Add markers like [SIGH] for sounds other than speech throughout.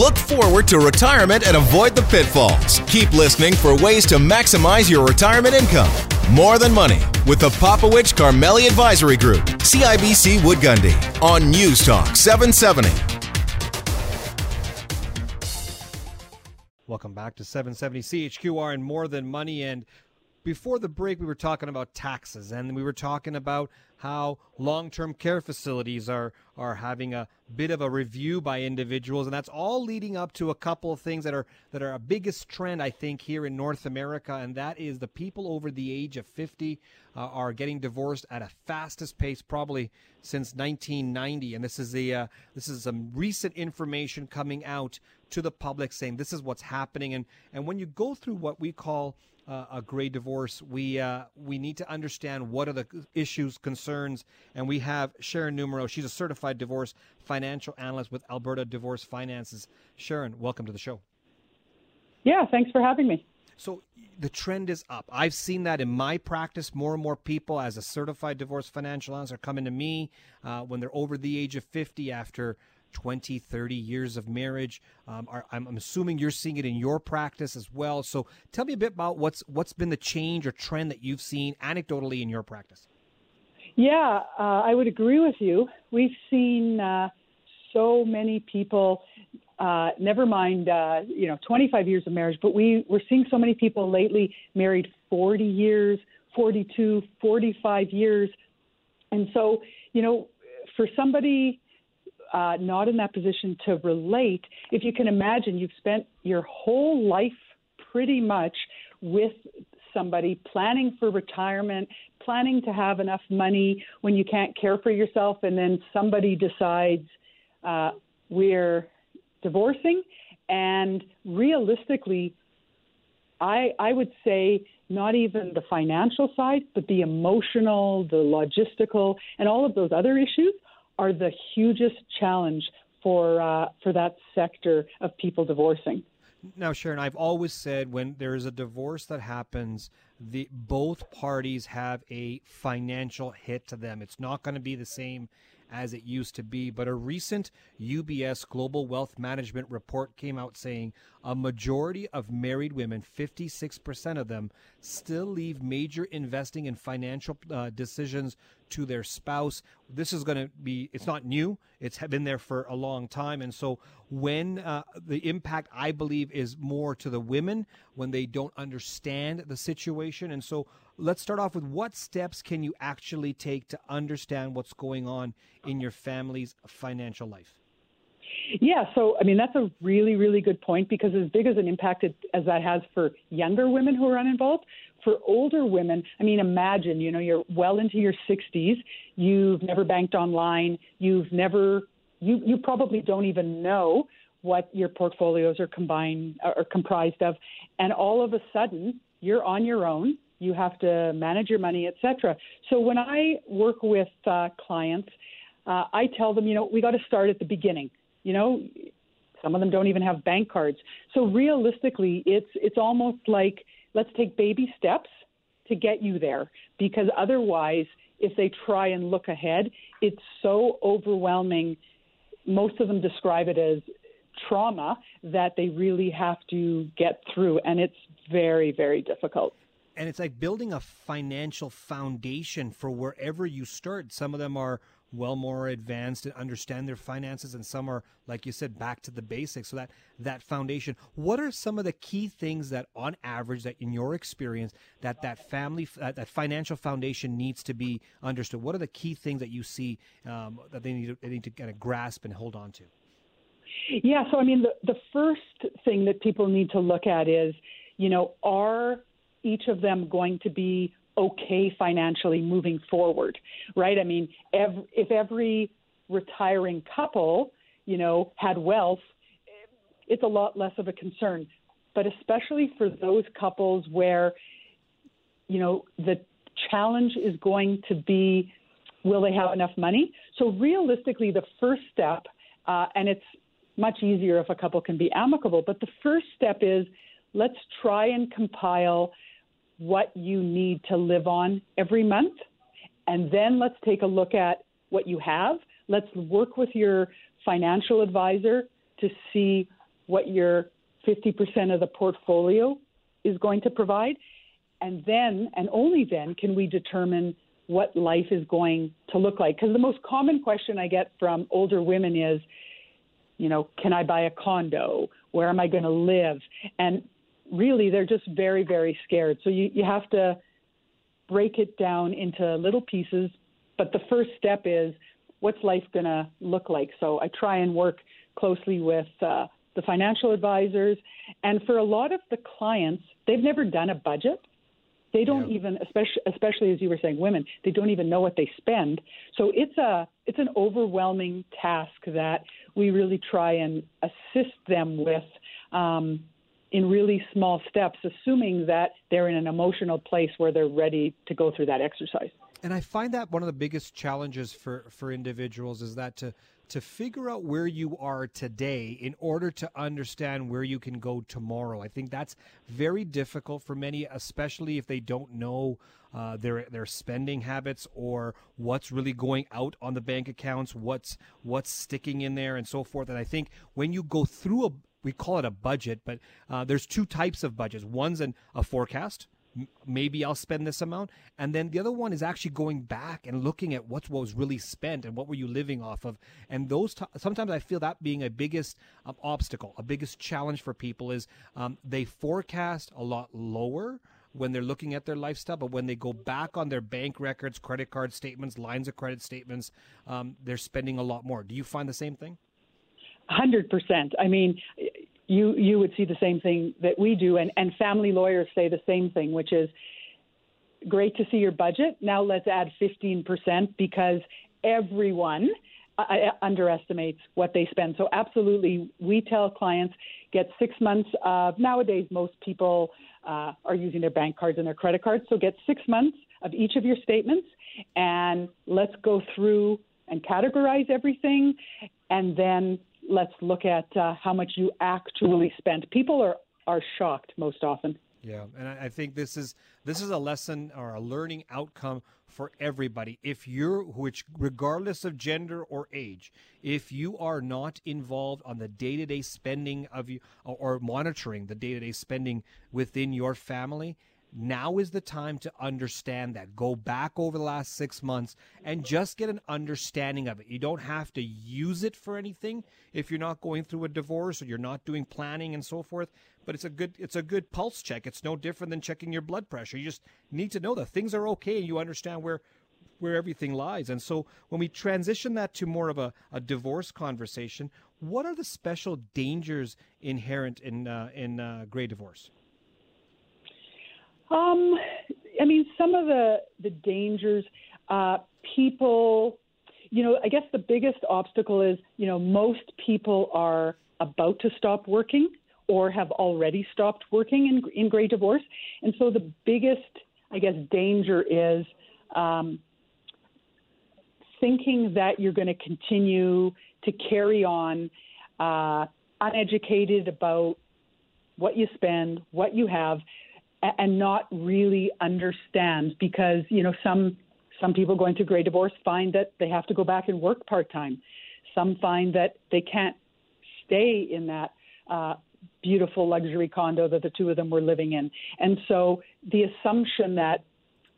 Look forward to retirement and avoid the pitfalls. Keep listening for ways to maximize your retirement income. More Than Money with the Popowich Karmali Advisory Group, CIBC Wood Gundy, on News Talk 770. Welcome back to 770 CHQR and More Than Money. And before the break, we were talking about taxes and we were talking about how long-term care facilities are are having a bit of a review by individuals and that's all leading up to a couple of things that are that are a biggest trend I think here in North America and that is the people over the age of 50 uh, are getting divorced at a fastest pace probably since 1990 and this is the uh, this is some recent information coming out to the public saying this is what's happening and and when you go through what we call uh, a gray divorce, we uh, we need to understand what are the issues, concerns, and we have Sharon Numero. She's a certified divorce financial analyst with Alberta Divorce Finances. Sharon, welcome to the show. Yeah, thanks for having me. So the trend is up. I've seen that in my practice. More and more people, as a certified divorce financial analyst, are coming to me uh, when they're over the age of 50 after 20, 30 years of marriage. Um, are, I'm, assuming you're seeing it in your practice as well. So tell me a bit about what's what's been the change or trend that you've seen anecdotally in your practice. Yeah, uh, I would agree with you. We've seen uh, so many people. Uh, never mind, uh, you know, 25 years of marriage, but we we're seeing so many people lately married 40 years, 42, 45 years, and so you know, for somebody uh, not in that position to relate, if you can imagine, you've spent your whole life pretty much with somebody planning for retirement, planning to have enough money when you can't care for yourself, and then somebody decides uh, we're divorcing. And realistically, I, I would say not even the financial side, but the emotional, the logistical, and all of those other issues are the hugest challenge for uh, for that sector of people divorcing. Now, Sharon, I've always said when there is a divorce that happens, the both parties have a financial hit to them. It's not going to be the same as it used to be. But a recent UBS Global Wealth Management report came out saying a majority of married women, 56% of them, still leave major investing and financial uh, decisions to their spouse. This is going to be, it's not new. It's been there for a long time. And so when uh, the impact, I believe, is more to the women when they don't understand the situation. And so let's start off with what steps can you actually take to understand what's going on in your family's financial life? Yeah, so I mean that's a really really good point because as big as an impact as that has for younger women who are uninvolved, for older women, I mean imagine, you know, you're well into your 60s, you've never banked online, you've never you you probably don't even know what your portfolios are combined uh, are comprised of and all of a sudden you're on your own you have to manage your money, etc. So when I work with uh, clients, uh, I tell them, you know, we got to start at the beginning. You know, some of them don't even have bank cards. So realistically, it's it's almost like let's take baby steps to get you there because otherwise, if they try and look ahead, it's so overwhelming. Most of them describe it as trauma that they really have to get through, and it's very, very difficult and it's like building a financial foundation for wherever you start. Some of them are well more advanced and understand their finances and some are like you said back to the basics. So that that foundation. What are some of the key things that on average that in your experience that that family that, that financial foundation needs to be understood? What are the key things that you see um, that they need to, they need to kind of grasp and hold on to? Yeah so i mean the, the first thing that people need to look at is you know are each of them going to be okay financially moving forward, right? I mean, if every retiring couple, you know, had wealth, it's a lot less of a concern. But especially for those couples where, you know, the challenge is going to be will they have enough money? So realistically, the first step, uh, and it's much easier if a couple can be amicable, but the first step is let's try and compile what you need to live on every month. And then let's take a look at what you have. Let's work with your financial advisor to see what your 50% of the portfolio is going to provide. And then, and only then, can we determine what life is going to look like. Because the most common question I get from older women is, you know, can I buy a condo? Where am I going to live? And really, they're just very, very scared. So you, you have to break it down into little pieces. But the first step is, what's life going to look like? So I try and work closely with uh, the financial advisors. And for a lot of the clients, they've never done a budget. They don't yeah. even, especially especially as you were saying, women. They don't even know what they spend. So it's a it's an overwhelming task that we really try and assist them with. Um, in really small steps, assuming that they're in an emotional place where they're ready to go through that exercise. And I find that one of the biggest challenges for, for individuals is that to to figure out where you are today in order to understand where you can go tomorrow. I think that's very difficult for many, especially if they don't know uh, their their spending habits or what's really going out on the bank accounts, what's what's sticking in there, and so forth. And I think when you go through a we call it a budget, but uh, there's two types of budgets. One's an, a forecast, maybe I'll spend this amount. And then the other one is actually going back and looking at what was really spent and what were you living off of. And those t- sometimes I feel that being a biggest um, obstacle, a biggest challenge for people is um, they forecast a lot lower when they're looking at their lifestyle, but when they go back on their bank records, credit card statements, lines of credit statements, um, they're spending a lot more. Do you find the same thing? Hundred percent. I mean, you you would see the same thing that we do, and and family lawyers say the same thing, which is great to see your budget. Now let's add fifteen percent because everyone uh, uh, underestimates what they spend. So absolutely, we tell clients get six months of nowadays most people uh, are using their bank cards and their credit cards. So get six months of each of your statements, and let's go through and categorize everything, and then let's look at uh, how much you actually spent. People are are shocked most often. Yeah, and I think this is this is a lesson or a learning outcome for everybody. If you're which regardless of gender or age, if you are not involved on the day-to-day spending of you or monitoring the day-to-day spending within your family, now is the time to understand that. Go back over the last six months and just get an understanding of it. You don't have to use it for anything if you're not going through a divorce or you're not doing planning and so forth. But it's a good it's a good pulse check. It's no different than checking your blood pressure. You just need to know that things are okay and you understand where where everything lies. And so when we transition that to more of a, a divorce conversation, what are the special dangers inherent in uh, in uh, gray divorce? Um, I mean, some of the the dangers, uh, people, you know, I guess the biggest obstacle is, you know, most people are about to stop working or have already stopped working in in gray divorce, and so the biggest, I guess, danger is. Um, thinking that you're going to continue to carry on uh, uneducated about what you spend, what you have, and not really understand because you know some some people going through gray divorce find that they have to go back and work part time. Some find that they can't stay in that uh, beautiful luxury condo that the two of them were living in, and so the assumption that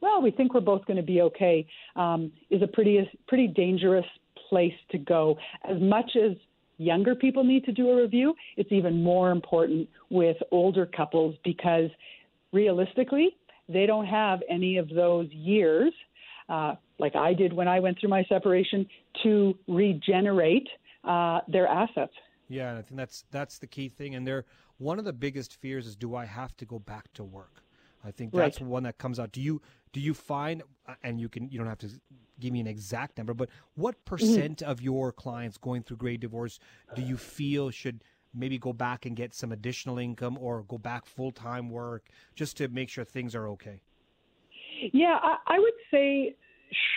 well we think we're both going to be okay um, is a pretty pretty dangerous place to go. As much as younger people need to do a review, it's even more important with older couples because realistically, they don't have any of those years, uh, like I did when I went through my separation, to regenerate uh, their assets. Yeah, I think that's that's the key thing. And they're one of the biggest fears is, do I have to go back to work? I think that's right. one that comes out. Do you do you find, uh, and you can you don't have to give me an exact number, but what mm-hmm. percent mm-hmm. of your clients going through gray divorce do you feel should maybe go back and get some additional income or go back full time work just to make sure things are okay? Yeah, I, I would say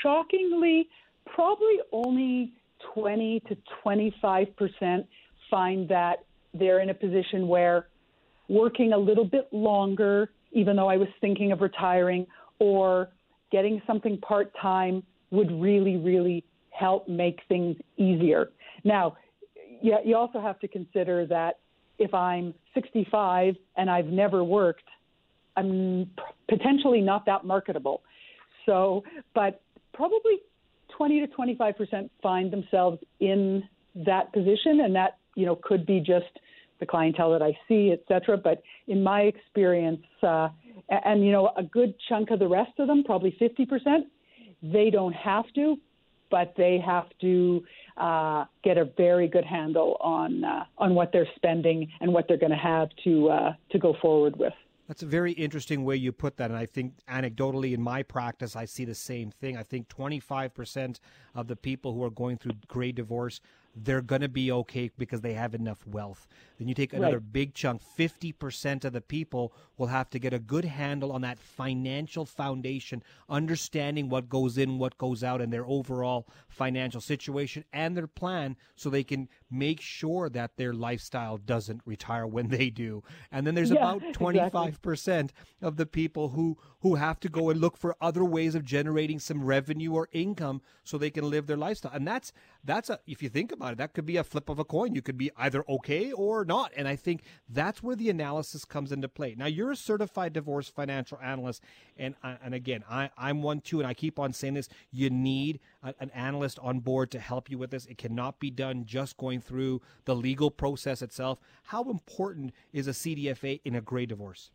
shockingly, probably only 20 to 25 percent find that they're in a position where working a little bit longer, even though I was thinking of retiring, or getting something part time would really, really help make things easier. Now, yeah, you also have to consider that if I'm 65 and I've never worked, I'm potentially not that marketable. So, but probably 20 to 25 percent find themselves in that position, and that you know could be just the clientele that I see, et cetera. But in my experience, uh, and you know, a good chunk of the rest of them, probably 50 percent, they don't have to, but they have to uh, get a very good handle on uh, on what they're spending and what they're going to have to uh, to go forward with. That's a very interesting way you put that. And I think anecdotally in my practice, I see the same thing. I think 25% of the people who are going through gray divorce they're going to be okay because they have enough wealth. Then you take another right. big chunk, 50% of the people will have to get a good handle on that financial foundation, understanding what goes in, what goes out, and their overall financial situation and their plan so they can make sure that their lifestyle doesn't retire when they do. And then there's yeah, about 25% [LAUGHS] exactly. of the people who, who have to go and look for other ways of generating some revenue or income so they can live their lifestyle. And that's, that's a, if you think about it, that could be a flip of a coin. You could be either okay or not. And I think that's where the analysis comes into play. Now, you're a certified divorce financial analyst. And, uh, and again, I, I'm one too. And I keep on saying this you need a, an analyst on board to help you with this. It cannot be done just going through the legal process itself. How important is a CDFA in a gray divorce?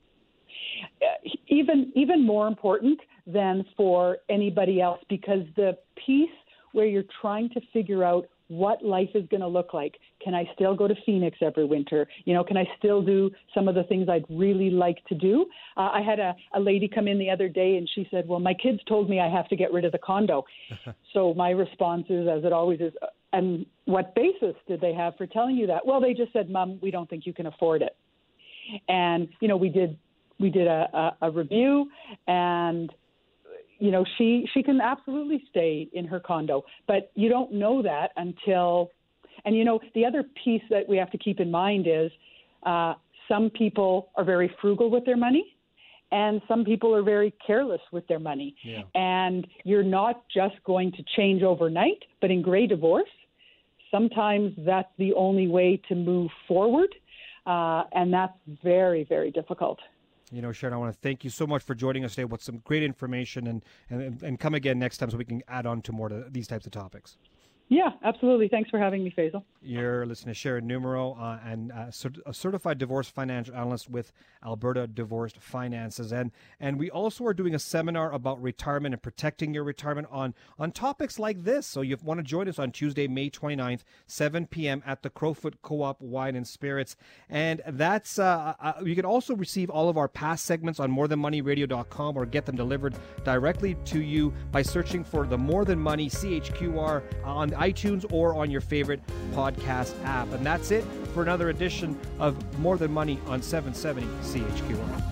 Uh, even even more important than for anybody else because the piece where you're trying to figure out what life is going to look like. Can I still go to Phoenix every winter? You know, can I still do some of the things I'd really like to do? Uh, I had a, a lady come in the other day and she said, Well, my kids told me I have to get rid of the condo. [LAUGHS] so my response is, as it always is, and what basis did they have for telling you that? Well, they just said, Mom, we don't think you can afford it. And, you know, we did we did a, a, a review and you know she she can absolutely stay in her condo but you don't know that until and you know the other piece that we have to keep in mind is uh, some people are very frugal with their money and some people are very careless with their money yeah. and you're not just going to change overnight but in gray divorce sometimes that's the only way to move forward uh, and that's very very difficult you know, Sharon, I want to thank you so much for joining us today with some great information and, and, and come again next time so we can add on to more to these types of topics. Yeah, absolutely. Thanks for having me, Faisal. You're listening to Sharon Numero, uh, and uh, a certified divorce financial analyst with Alberta Divorced Finances, and and we also are doing a seminar about retirement and protecting your retirement on on topics like this. So you want to join us on Tuesday, May 29th, 7 p.m. at the Crowfoot Co-op Wine and Spirits, and that's uh, uh, you can also receive all of our past segments on MoreThanMoneyRadio.com or get them delivered directly to you by searching for the More Than Money CHQR on iTunes or on your favorite podcast app. And that's it for another edition of More Than Money on 770 CHQR.